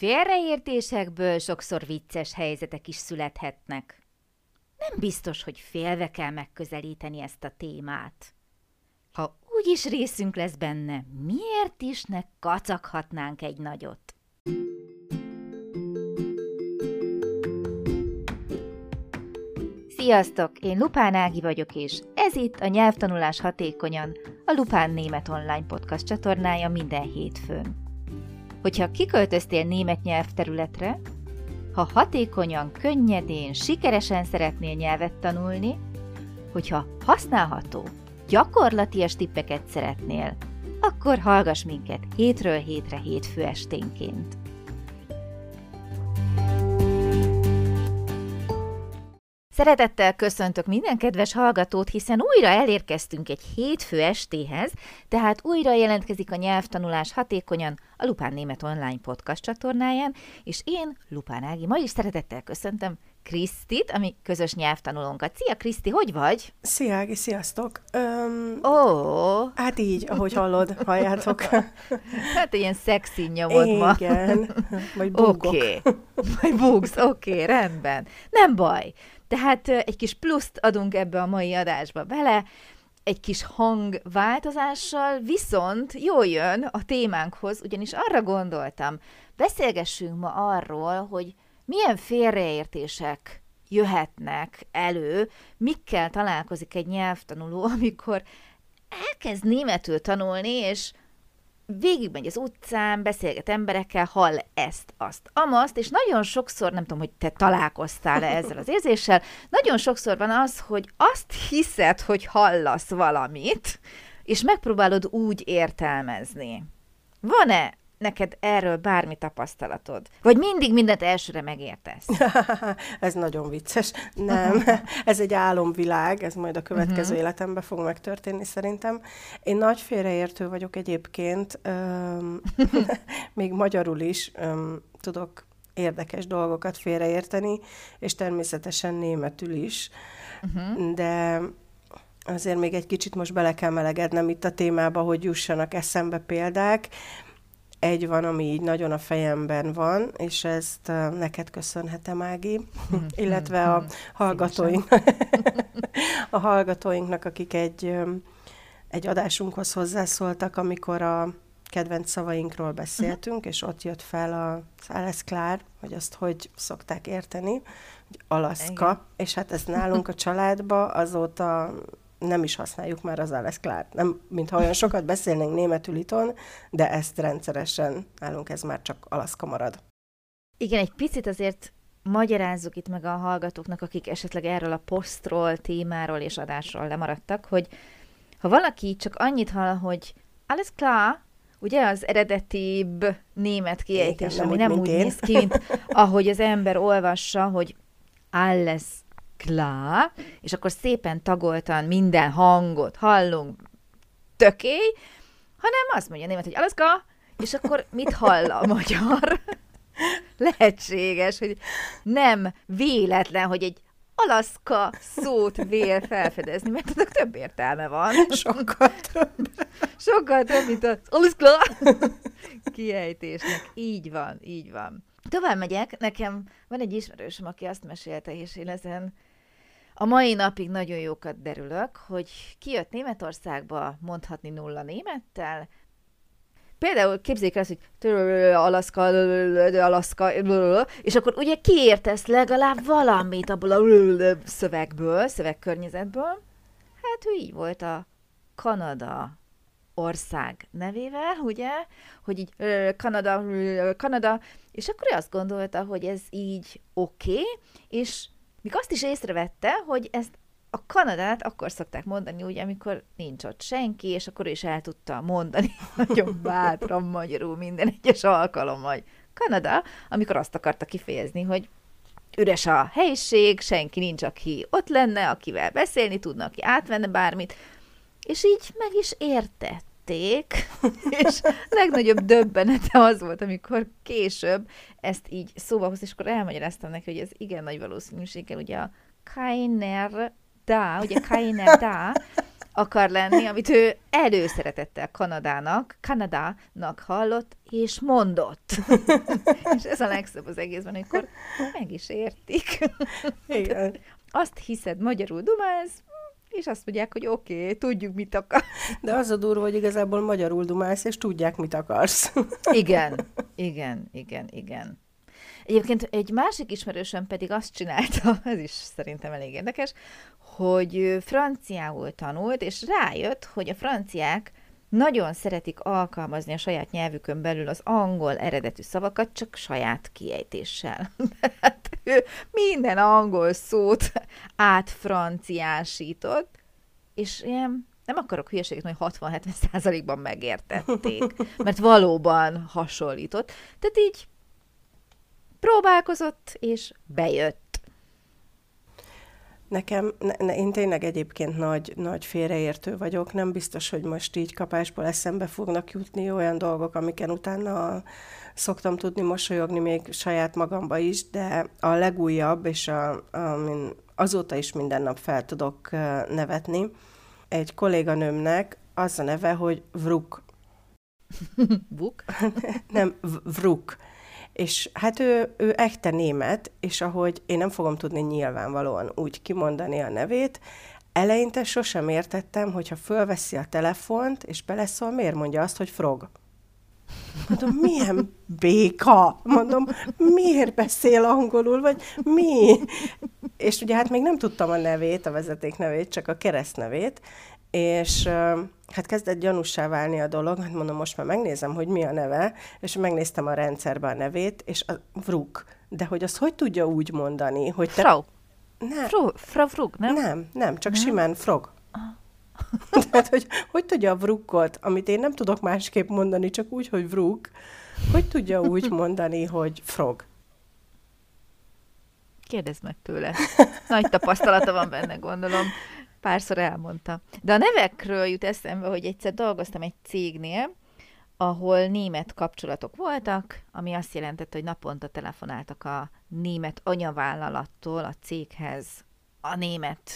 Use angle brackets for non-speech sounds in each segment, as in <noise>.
Félreértésekből sokszor vicces helyzetek is születhetnek. Nem biztos, hogy félve kell megközelíteni ezt a témát. Ha úgyis részünk lesz benne, miért is ne kacaghatnánk egy nagyot? Sziasztok! Én Lupán Ági vagyok, és ez itt a Nyelvtanulás Hatékonyan, a Lupán Német Online Podcast csatornája minden hétfőn. Hogyha kiköltöztél német nyelvterületre, ha hatékonyan, könnyedén, sikeresen szeretnél nyelvet tanulni, hogyha használható, gyakorlatias tippeket szeretnél, akkor hallgass minket hétről hétre hétfő esténként. Szeretettel köszöntök minden kedves hallgatót, hiszen újra elérkeztünk egy hétfő estéhez, tehát újra jelentkezik a nyelvtanulás hatékonyan a Lupán Német Online podcast csatornáján, és én, Lupán Ági, ma is szeretettel köszöntöm Krisztit, ami közös nyelvtanulónkat. Szia Kriszti, hogy vagy? Szia Ági, sziasztok! Öm, Ó, oh. hát így, ahogy hallod, halljátok. <laughs> hát ilyen szexi nyomod ma. Igen, vagy búgok. Oké, okay. vagy búgsz, oké, okay, rendben. Nem baj. Tehát egy kis pluszt adunk ebbe a mai adásba bele, egy kis hangváltozással, viszont jól jön a témánkhoz, ugyanis arra gondoltam, beszélgessünk ma arról, hogy milyen félreértések jöhetnek elő, mikkel találkozik egy nyelvtanuló, amikor elkezd németül tanulni, és végigmegy az utcán, beszélget emberekkel, hall ezt, azt, amaszt, és nagyon sokszor, nem tudom, hogy te találkoztál-e <laughs> ezzel az érzéssel, nagyon sokszor van az, hogy azt hiszed, hogy hallasz valamit, és megpróbálod úgy értelmezni. Van-e neked erről bármi tapasztalatod? Vagy mindig mindent elsőre megértesz? <laughs> ez nagyon vicces. Nem, <laughs> ez egy álomvilág, ez majd a következő uh-huh. életemben fog megtörténni szerintem. Én nagy félreértő vagyok egyébként, öm, <laughs> még magyarul is öm, tudok érdekes dolgokat félreérteni, és természetesen németül is, uh-huh. de azért még egy kicsit most bele kell melegednem itt a témába, hogy jussanak eszembe példák egy van, ami így nagyon a fejemben van, és ezt uh, neked köszönhetem, Ági, <laughs> <laughs> illetve a hallgatóink, <laughs> a hallgatóinknak, akik egy, egy adásunkhoz hozzászóltak, amikor a kedvenc szavainkról beszéltünk, és ott jött fel a Szállesz Klár, hogy azt hogy szokták érteni, hogy Alaszka, Igen. és hát ez nálunk a családba azóta nem is használjuk már az alles klar. Nem, mintha olyan sokat beszélnénk németül iton, de ezt rendszeresen nálunk ez már csak alaszka marad. Igen, egy picit azért magyarázzuk itt meg a hallgatóknak, akik esetleg erről a posztról, témáról és adásról lemaradtak, hogy ha valaki csak annyit hall, hogy alles klar, ugye az eredetibb német kiejtés, ami nem úgy én. néz ki, mint ahogy az ember olvassa, hogy alles klá, és akkor szépen tagoltan minden hangot hallunk, töké, hanem azt mondja német, hogy alaska, és akkor mit hall a magyar? <laughs> Lehetséges, hogy nem véletlen, hogy egy alaszka szót vél felfedezni, mert annak több értelme van. <laughs> Sokkal több. <laughs> Sokkal több, mint az alaszka kiejtésnek. Így van, így van. Tovább megyek, nekem van egy ismerősöm, aki azt mesélte, és én ezen a mai napig nagyon jókat derülök, hogy kijött Németországba mondhatni nulla némettel, Például képzeljék el azt, hogy Alaszka, Alaszka, és akkor ugye kiértesz legalább valamit abból a szövegből, szövegkörnyezetből. Hát ő így volt a Kanada ország nevével, ugye, hogy így Kanada, Kanada, és akkor ő azt gondolta, hogy ez így oké, okay, és Míg azt is észrevette, hogy ezt a Kanadát akkor szokták mondani, úgy, amikor nincs ott senki, és akkor is el tudta mondani <laughs> nagyon bátran magyarul minden egyes alkalom, hogy Kanada, amikor azt akarta kifejezni, hogy üres a helyiség, senki nincs, aki ott lenne, akivel beszélni tudna, aki átvenne bármit, és így meg is értett vették, <laughs> és legnagyobb döbbenete az volt, amikor később ezt így szóba hoz, és akkor elmagyaráztam neki, hogy ez igen nagy valószínűséggel ugye a Kainer da, ugye Kainer da, akar lenni, amit ő előszeretettel Kanadának, Kanadának hallott, és mondott. <laughs> és ez a legszebb az egészben, amikor meg is értik. Igen. Azt hiszed, magyarul dumálsz, és azt mondják, hogy oké, okay, tudjuk, mit akar. De az a durva, hogy igazából magyarul dumálsz, és tudják, mit akarsz. igen, igen, igen, igen. Egyébként egy másik ismerősöm pedig azt csinálta, <laughs> ez is szerintem elég érdekes, hogy franciául tanult, és rájött, hogy a franciák nagyon szeretik alkalmazni a saját nyelvükön belül az angol eredetű szavakat, csak saját kiejtéssel. <laughs> Ő minden angol szót átfranciásított, és ilyen nem akarok hülyeséget, hogy 60-70 százalékban megértették, <laughs> mert valóban hasonlított. Tehát így próbálkozott, és bejött. Nekem, ne, ne, én tényleg egyébként nagy, nagy félreértő vagyok. Nem biztos, hogy most így kapásból eszembe fognak jutni olyan dolgok, amiken utána szoktam tudni mosolyogni még saját magamba is, de a legújabb, és a, amin azóta is minden nap fel tudok nevetni, egy kolléganőmnek az a neve, hogy Vruk. <laughs> Vuk? Nem, Vruk. És hát ő, ő echte német, és ahogy én nem fogom tudni nyilvánvalóan úgy kimondani a nevét, eleinte sosem értettem, hogyha fölveszi a telefont, és beleszól, miért mondja azt, hogy frog. Mondom, milyen béka? Mondom, miért beszél angolul, vagy mi? És ugye hát még nem tudtam a nevét, a vezeték nevét, csak a keresztnevét, és hát kezdett gyanúsá válni a dolog, hát mondom, most már megnézem, hogy mi a neve, és megnéztem a rendszerbe a nevét, és a Vruk. De hogy azt hogy tudja úgy mondani, hogy te... Frau. Nem. Frau, Frau Vruk, nem? Nem, nem, csak nem? simán frog. <laughs> Tehát, hogy hogy tudja a vrukot, amit én nem tudok másképp mondani, csak úgy, hogy vruk, hogy tudja úgy <laughs> mondani, hogy frog? Kérdezd meg tőle. Nagy tapasztalata van benne, gondolom. Párszor elmondta. De a nevekről jut eszembe, hogy egyszer dolgoztam egy cégnél, ahol német kapcsolatok voltak, ami azt jelentette, hogy naponta telefonáltak a német anyavállalattól a céghez a német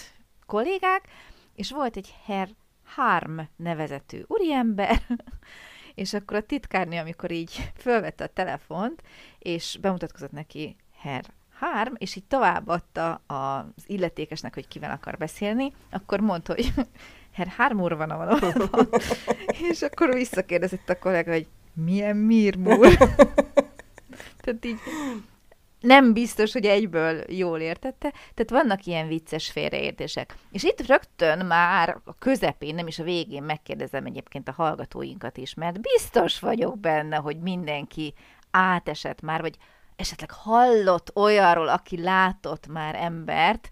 kollégák, és volt egy Herr Harm nevezetű úriember, <laughs> és akkor a titkárnő, amikor így fölvette a telefont, és bemutatkozott neki Herr Harm, és így továbbadta az illetékesnek, hogy kivel akar beszélni, akkor mondta, hogy <laughs> Herr Harm úr van a valóban. <laughs> és akkor visszakérdezett a kollega, hogy milyen Mirmúr. <laughs> Tehát így nem biztos, hogy egyből jól értette, tehát vannak ilyen vicces félreértések. És itt rögtön már a közepén, nem is a végén megkérdezem egyébként a hallgatóinkat is, mert biztos vagyok benne, hogy mindenki átesett már, vagy esetleg hallott olyanról, aki látott már embert,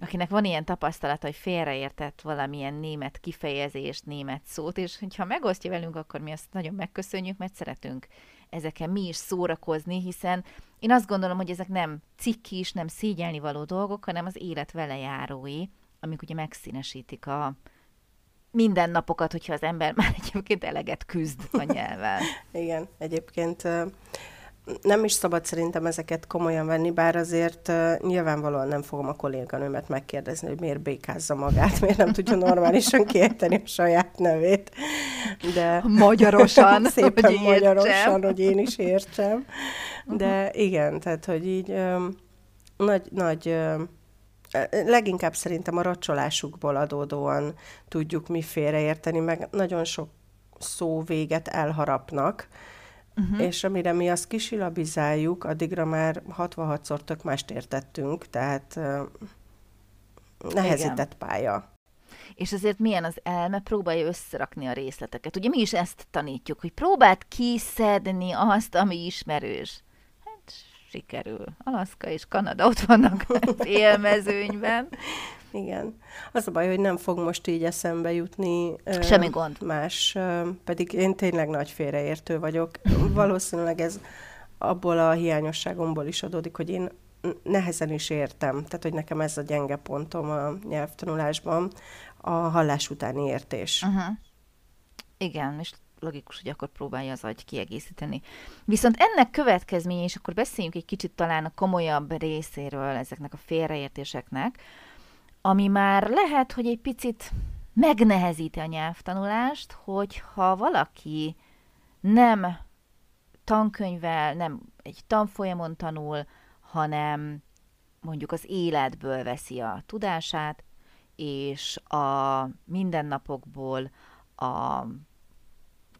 akinek van ilyen tapasztalata, hogy félreértett valamilyen német kifejezést, német szót, és hogyha megosztja velünk, akkor mi azt nagyon megköszönjük, mert szeretünk ezeken mi is szórakozni, hiszen én azt gondolom, hogy ezek nem cikkis, nem szégyelni való dolgok, hanem az élet velejárói, amik ugye megszínesítik a mindennapokat, hogyha az ember <laughs> már egyébként eleget küzd a nyelven. Igen, egyébként nem is szabad szerintem ezeket komolyan venni, bár azért uh, nyilvánvalóan nem fogom a kolléganőmet megkérdezni, hogy miért békázza magát, miért nem tudja normálisan kiejteni a saját nevét. De magyarosan, <laughs> szépen hogy magyarosan, hogy én is értsem. De igen, tehát, hogy így um, nagy, nagy um, leginkább szerintem a racsolásukból adódóan tudjuk mi félreérteni, meg nagyon sok szó véget elharapnak, Uh-huh. És amire mi azt kisilabizáljuk, addigra már 66-szor tök mást értettünk, tehát nehezített Igen. pálya. És azért milyen az elme, próbálja összerakni a részleteket. Ugye mi is ezt tanítjuk, hogy próbáld kiszedni azt, ami ismerős. Hát sikerül. Alaszka és Kanada ott vannak <laughs> élmezőnyben. Igen. Az a baj, hogy nem fog most így eszembe jutni. Semmi gond. Más, pedig én tényleg nagy félreértő vagyok. Valószínűleg ez abból a hiányosságomból is adódik, hogy én nehezen is értem. Tehát, hogy nekem ez a gyenge pontom a nyelvtanulásban, a hallás utáni értés. Uh-huh. Igen, és logikus, hogy akkor próbálja az agy kiegészíteni. Viszont ennek következménye, és akkor beszéljünk egy kicsit talán a komolyabb részéről ezeknek a félreértéseknek, ami már lehet, hogy egy picit megnehezíti a nyelvtanulást, hogyha valaki nem tankönyvvel, nem egy tanfolyamon tanul, hanem mondjuk az életből veszi a tudását, és a mindennapokból a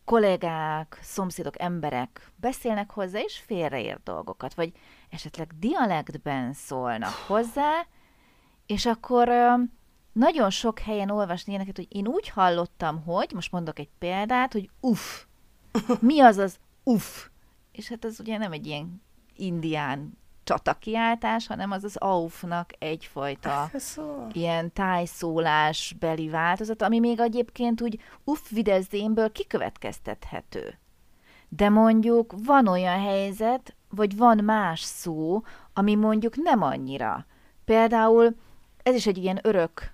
kollégák, szomszédok, emberek beszélnek hozzá, és félreért dolgokat, vagy esetleg dialektben szólnak hozzá, és akkor nagyon sok helyen olvasni ilyeneket, hogy én úgy hallottam, hogy, most mondok egy példát, hogy uff. <laughs> Mi az az uff? És hát ez ugye nem egy ilyen indián csatakiáltás, hanem az az aufnak egyfajta ilyen tájszólás beli változat, ami még egyébként úgy uff videzénből kikövetkeztethető. De mondjuk van olyan helyzet, vagy van más szó, ami mondjuk nem annyira. Például ez is egy ilyen örök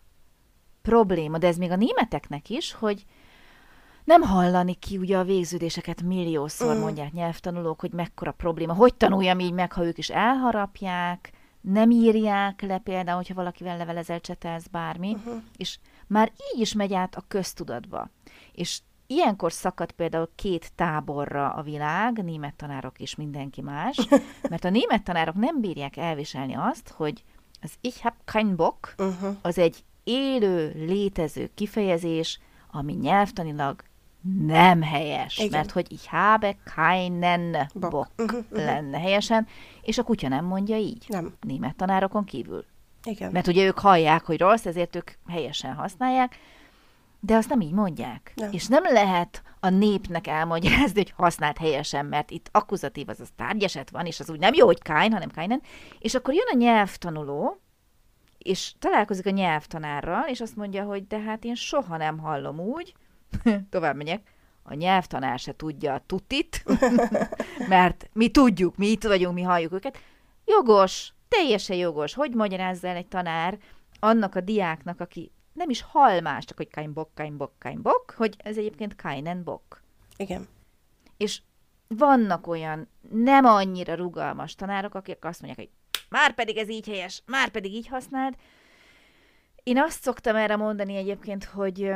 probléma, de ez még a németeknek is, hogy nem hallani ki ugye a végződéseket milliószor mm. mondják nyelvtanulók, hogy mekkora probléma. Hogy tanuljam így meg, ha ők is elharapják, nem írják le például, hogyha valakivel levelezel, csetelsz bármi, uh-huh. és már így is megy át a köztudatba. És ilyenkor szakad például két táborra a világ, német tanárok és mindenki más, <laughs> mert a német tanárok nem bírják elviselni azt, hogy az Ich hab kein Bock, uh-huh. az egy élő, létező kifejezés, ami nyelvtanilag nem helyes, Igen. mert hogy ich habe keinen Bock, Bock. Uh-huh, uh-huh. lenne helyesen, és a kutya nem mondja így. Nem. Német tanárokon kívül. Igen. Mert ugye ők hallják, hogy rossz, ezért ők helyesen használják, de azt nem így mondják. Nem. És nem lehet a népnek elmagyarázni, hogy használt helyesen, mert itt akkuzatív, az tárgyeset van, és az úgy nem jó, hogy kájn, hanem kájnen. És akkor jön a nyelvtanuló, és találkozik a nyelvtanárral, és azt mondja, hogy de hát én soha nem hallom úgy, <laughs> tovább megyek, a nyelvtanár se tudja a tutit, <laughs> mert mi tudjuk, mi itt vagyunk, mi halljuk őket. Jogos, teljesen jogos. Hogy magyarázza el egy tanár annak a diáknak, aki nem is hall más, csak hogy kein bok, kein bok, kein bok, hogy ez egyébként keinen bok. Igen. És vannak olyan nem annyira rugalmas tanárok, akik azt mondják, hogy már pedig ez így helyes, már pedig így használd. Én azt szoktam erre mondani egyébként, hogy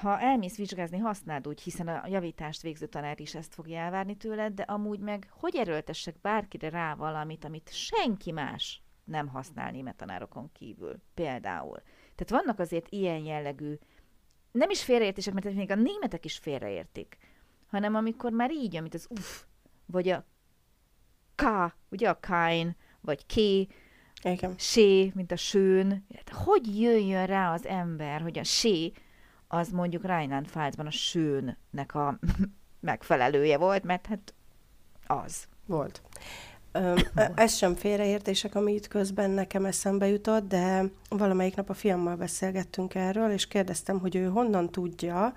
ha elmész vizsgázni, használd úgy, hiszen a javítást végző tanár is ezt fogja elvárni tőled, de amúgy meg hogy erőltessek bárkire rá valamit, amit senki más nem használ német tanárokon kívül, például. Tehát vannak azért ilyen jellegű, nem is félreértések, mert még a németek is félreértik, hanem amikor már így, amit az uff, vagy a k, ugye a kein, vagy ké, Igen. sé, mint a sőn. Hát hogy jöjjön rá az ember, hogy a sé az mondjuk Rheinland-Pfalzban a sőnnek a <laughs> megfelelője volt, mert hát az. Volt. Öm, <coughs> ez sem félreértések, ami itt közben nekem eszembe jutott, de valamelyik nap a fiammal beszélgettünk erről, és kérdeztem, hogy ő honnan tudja,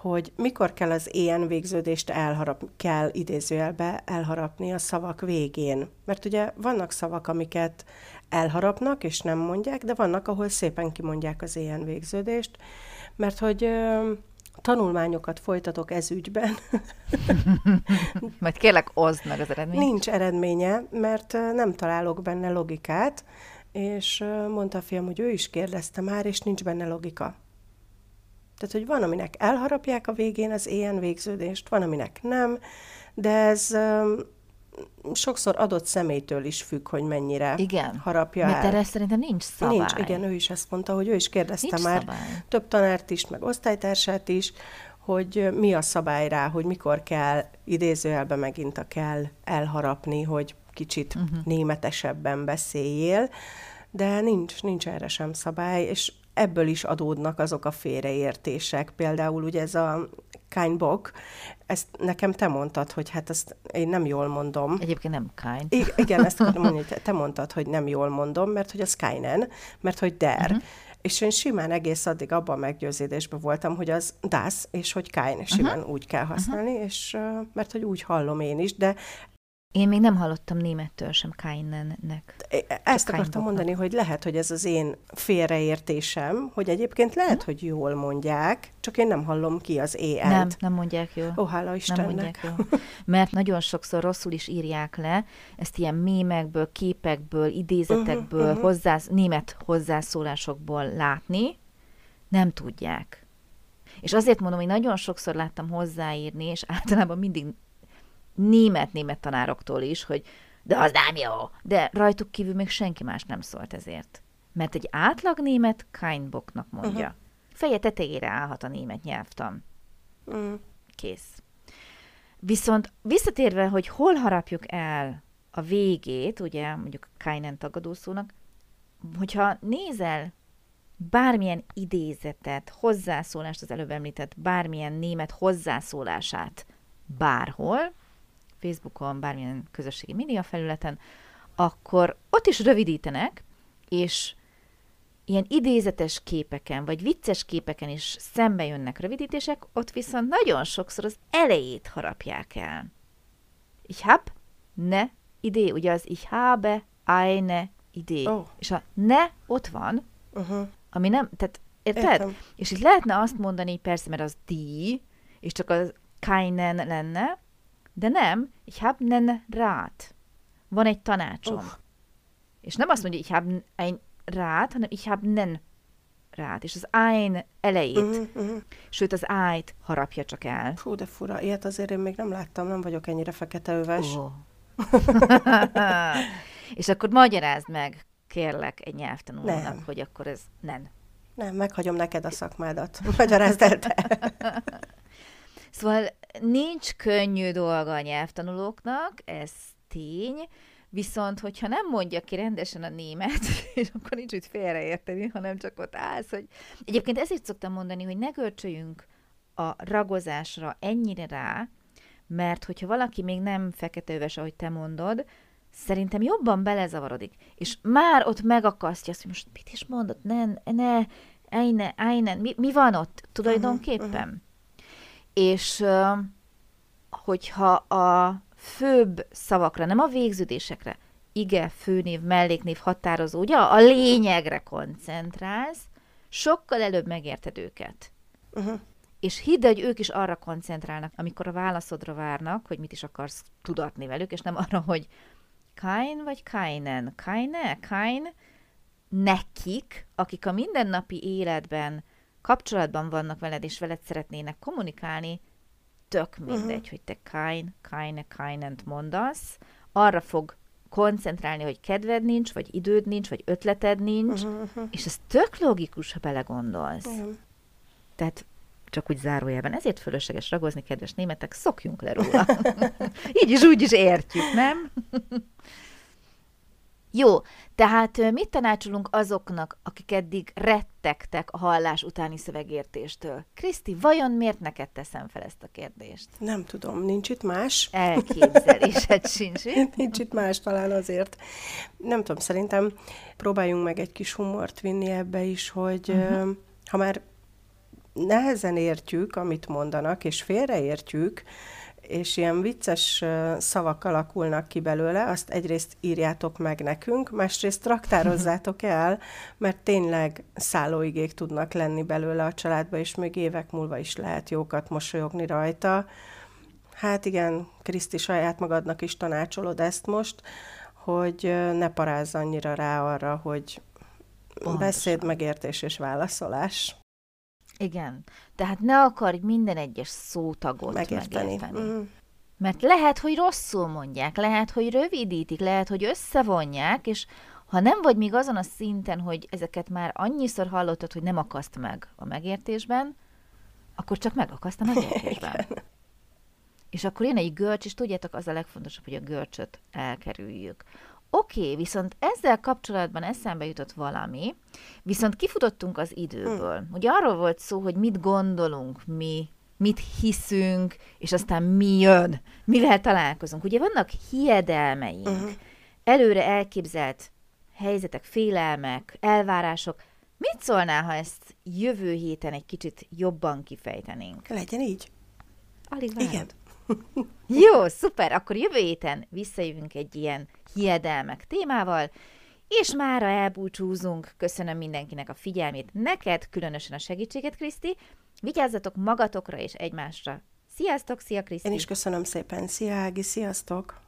hogy mikor kell az ilyen végződést elharap, kell idézőjelbe elharapni a szavak végén. Mert ugye vannak szavak, amiket elharapnak, és nem mondják, de vannak, ahol szépen kimondják az ilyen végződést, mert hogy tanulmányokat folytatok ez ügyben. <laughs> Majd kérlek, oszd meg az eredményt. Nincs eredménye, mert nem találok benne logikát, és mondta a fiam, hogy ő is kérdezte már, és nincs benne logika. Tehát, hogy van, aminek elharapják a végén az ilyen végződést, van, aminek nem, de ez sokszor adott személytől is függ, hogy mennyire igen. harapja Mert el. erre szerintem nincs szabály. Nincs, igen, ő is ezt mondta, hogy ő is kérdezte nincs már szabály. több tanárt is, meg osztálytársát is, hogy mi a szabály rá, hogy mikor kell idézőjelbe megint a kell elharapni, hogy kicsit uh-huh. németesebben beszéljél, de nincs, nincs erre sem szabály, és ebből is adódnak azok a félreértések. Például ugye ez a kánybok, ezt nekem te mondtad, hogy hát ezt én nem jól mondom. Egyébként nem kány. I- igen, ezt <laughs> mondani, hogy te mondtad, hogy nem jól mondom, mert hogy az kájnen, mert hogy der. Uh-huh. És én simán egész addig abban a meggyőződésben voltam, hogy az das, és hogy kájn, simán uh-huh. úgy kell használni, uh-huh. és mert hogy úgy hallom én is, de én még nem hallottam némettől sem Kainennek. Ezt akartam mondani, hogy lehet, hogy ez az én félreértésem, hogy egyébként lehet, hm? hogy jól mondják, csak én nem hallom ki az e Nem, nem mondják jól. Ó, hála Istennek. Nem mondják jól. <laughs> Mert nagyon sokszor rosszul is írják le, ezt ilyen mémekből, képekből, idézetekből, uh-huh, uh-huh. Hozzász, német hozzászólásokból látni, Nem tudják. És azért mondom, hogy nagyon sokszor láttam hozzáírni, és általában mindig német-német tanároktól is, hogy de az nem jó. De rajtuk kívül még senki más nem szólt ezért. Mert egy átlag német Kainboknak mondja. Uh-huh. Feje tetejére állhat a német nyelvtan. Uh-huh. Kész. Viszont visszatérve, hogy hol harapjuk el a végét, ugye mondjuk Kainen tagadószónak, hogyha nézel bármilyen idézetet, hozzászólást, az előbb említett bármilyen német hozzászólását bárhol, Facebookon, bármilyen közösségi média felületen, akkor ott is rövidítenek, és ilyen idézetes képeken, vagy vicces képeken is szembe jönnek rövidítések, ott viszont nagyon sokszor az elejét harapják el. Ich hab ne idé, ugye az ich habe eine idé. Oh. És a ne ott van, uh-huh. ami nem, tehát érted? Értem. És itt lehetne azt mondani, persze, mert az die, és csak az keinen lenne, de nem, ich hab nen Rat. Van egy tanácsom. Uh. És nem azt mondja, ich hab ein Rat, hanem ich hab nen Rat. És az ein elejét, uh-huh, uh-huh. sőt az ájt harapja csak el. Fú, de fura. Ilyet azért én még nem láttam, nem vagyok ennyire feketeöves. Oh. <laughs> és akkor magyarázd meg, kérlek, egy nyelvtanulónak, nem. hogy akkor ez nem. Nem, meghagyom neked a szakmádat. Magyarázd el te. <laughs> Szóval nincs könnyű dolga a nyelvtanulóknak, ez tény, viszont hogyha nem mondja ki rendesen a német, <laughs> és akkor nincs úgy félreérteni, hanem csak ott állsz, hogy... Egyébként ezért szoktam mondani, hogy ne görcsöljünk a ragozásra ennyire rá, mert hogyha valaki még nem feketeöves, ahogy te mondod, szerintem jobban belezavarodik, és már ott megakasztja azt, hogy most mit is mondott, ne, ne, eine, eine, mi, mi van ott tulajdonképpen? Uh-huh, uh-huh. És hogyha a főbb szavakra, nem a végződésekre, ige, főnév, melléknév határozó, ugye a lényegre koncentrálsz, sokkal előbb megérted őket. Uh-huh. És hidd, hogy ők is arra koncentrálnak, amikor a válaszodra várnak, hogy mit is akarsz tudatni velük, és nem arra, hogy kain vagy kainen, kaine, kain, nekik, akik a mindennapi életben kapcsolatban vannak veled, és veled szeretnének kommunikálni, tök mindegy, uh-huh. hogy te kain, kaine, kainent mondasz, arra fog koncentrálni, hogy kedved nincs, vagy időd nincs, vagy ötleted nincs, uh-huh. és ez tök logikus, ha belegondolsz. Uh-huh. Tehát csak úgy zárójelben. Ezért fölösleges ragozni, kedves németek, szokjunk le róla. <laughs> Így is úgy is értjük, nem? Jó, tehát mit tanácsolunk azoknak, akik eddig rettegtek a hallás utáni szövegértéstől? Kriszti, vajon miért neked teszem fel ezt a kérdést? Nem tudom, nincs itt más? Elképzelésed <laughs> sincs itt? nincs itt más talán azért. Nem tudom, szerintem próbáljunk meg egy kis humort vinni ebbe is, hogy uh-huh. ha már nehezen értjük, amit mondanak, és félreértjük, és ilyen vicces szavak alakulnak ki belőle, azt egyrészt írjátok meg nekünk, másrészt traktározzátok el, mert tényleg szállóigék tudnak lenni belőle a családba, és még évek múlva is lehet jókat mosolyogni rajta. Hát igen, Kriszti, saját magadnak is tanácsolod ezt most, hogy ne parázz annyira rá arra, hogy Pontosan. beszéd, megértés és válaszolás. Igen. Tehát ne akarj minden egyes szótagot megérteni. megérteni. Mm. Mert lehet, hogy rosszul mondják, lehet, hogy rövidítik, lehet, hogy összevonják, és ha nem vagy még azon a szinten, hogy ezeket már annyiszor hallottad, hogy nem akaszt meg a megértésben, akkor csak megakaszt a megértésben. <laughs> és akkor jön egy görcs, és tudjátok, az a legfontosabb, hogy a görcsöt elkerüljük. Oké, okay, viszont ezzel kapcsolatban eszembe jutott valami, viszont kifutottunk az időből. Hmm. Ugye arról volt szó, hogy mit gondolunk mi, mit hiszünk, és aztán mi jön, mivel találkozunk. Ugye vannak hiedelmeink, uh-huh. előre elképzelt helyzetek, félelmek, elvárások. Mit szólnál, ha ezt jövő héten egy kicsit jobban kifejtenénk? Legyen így. Alig várod. Igen. <laughs> Jó, szuper, akkor jövő héten visszajövünk egy ilyen hiedelmek témával, és mára elbúcsúzunk. Köszönöm mindenkinek a figyelmét, neked különösen a segítséget, Kriszti. Vigyázzatok magatokra és egymásra. Sziasztok, szia Kriszti! Én is köszönöm szépen, szia Ági, sziasztok!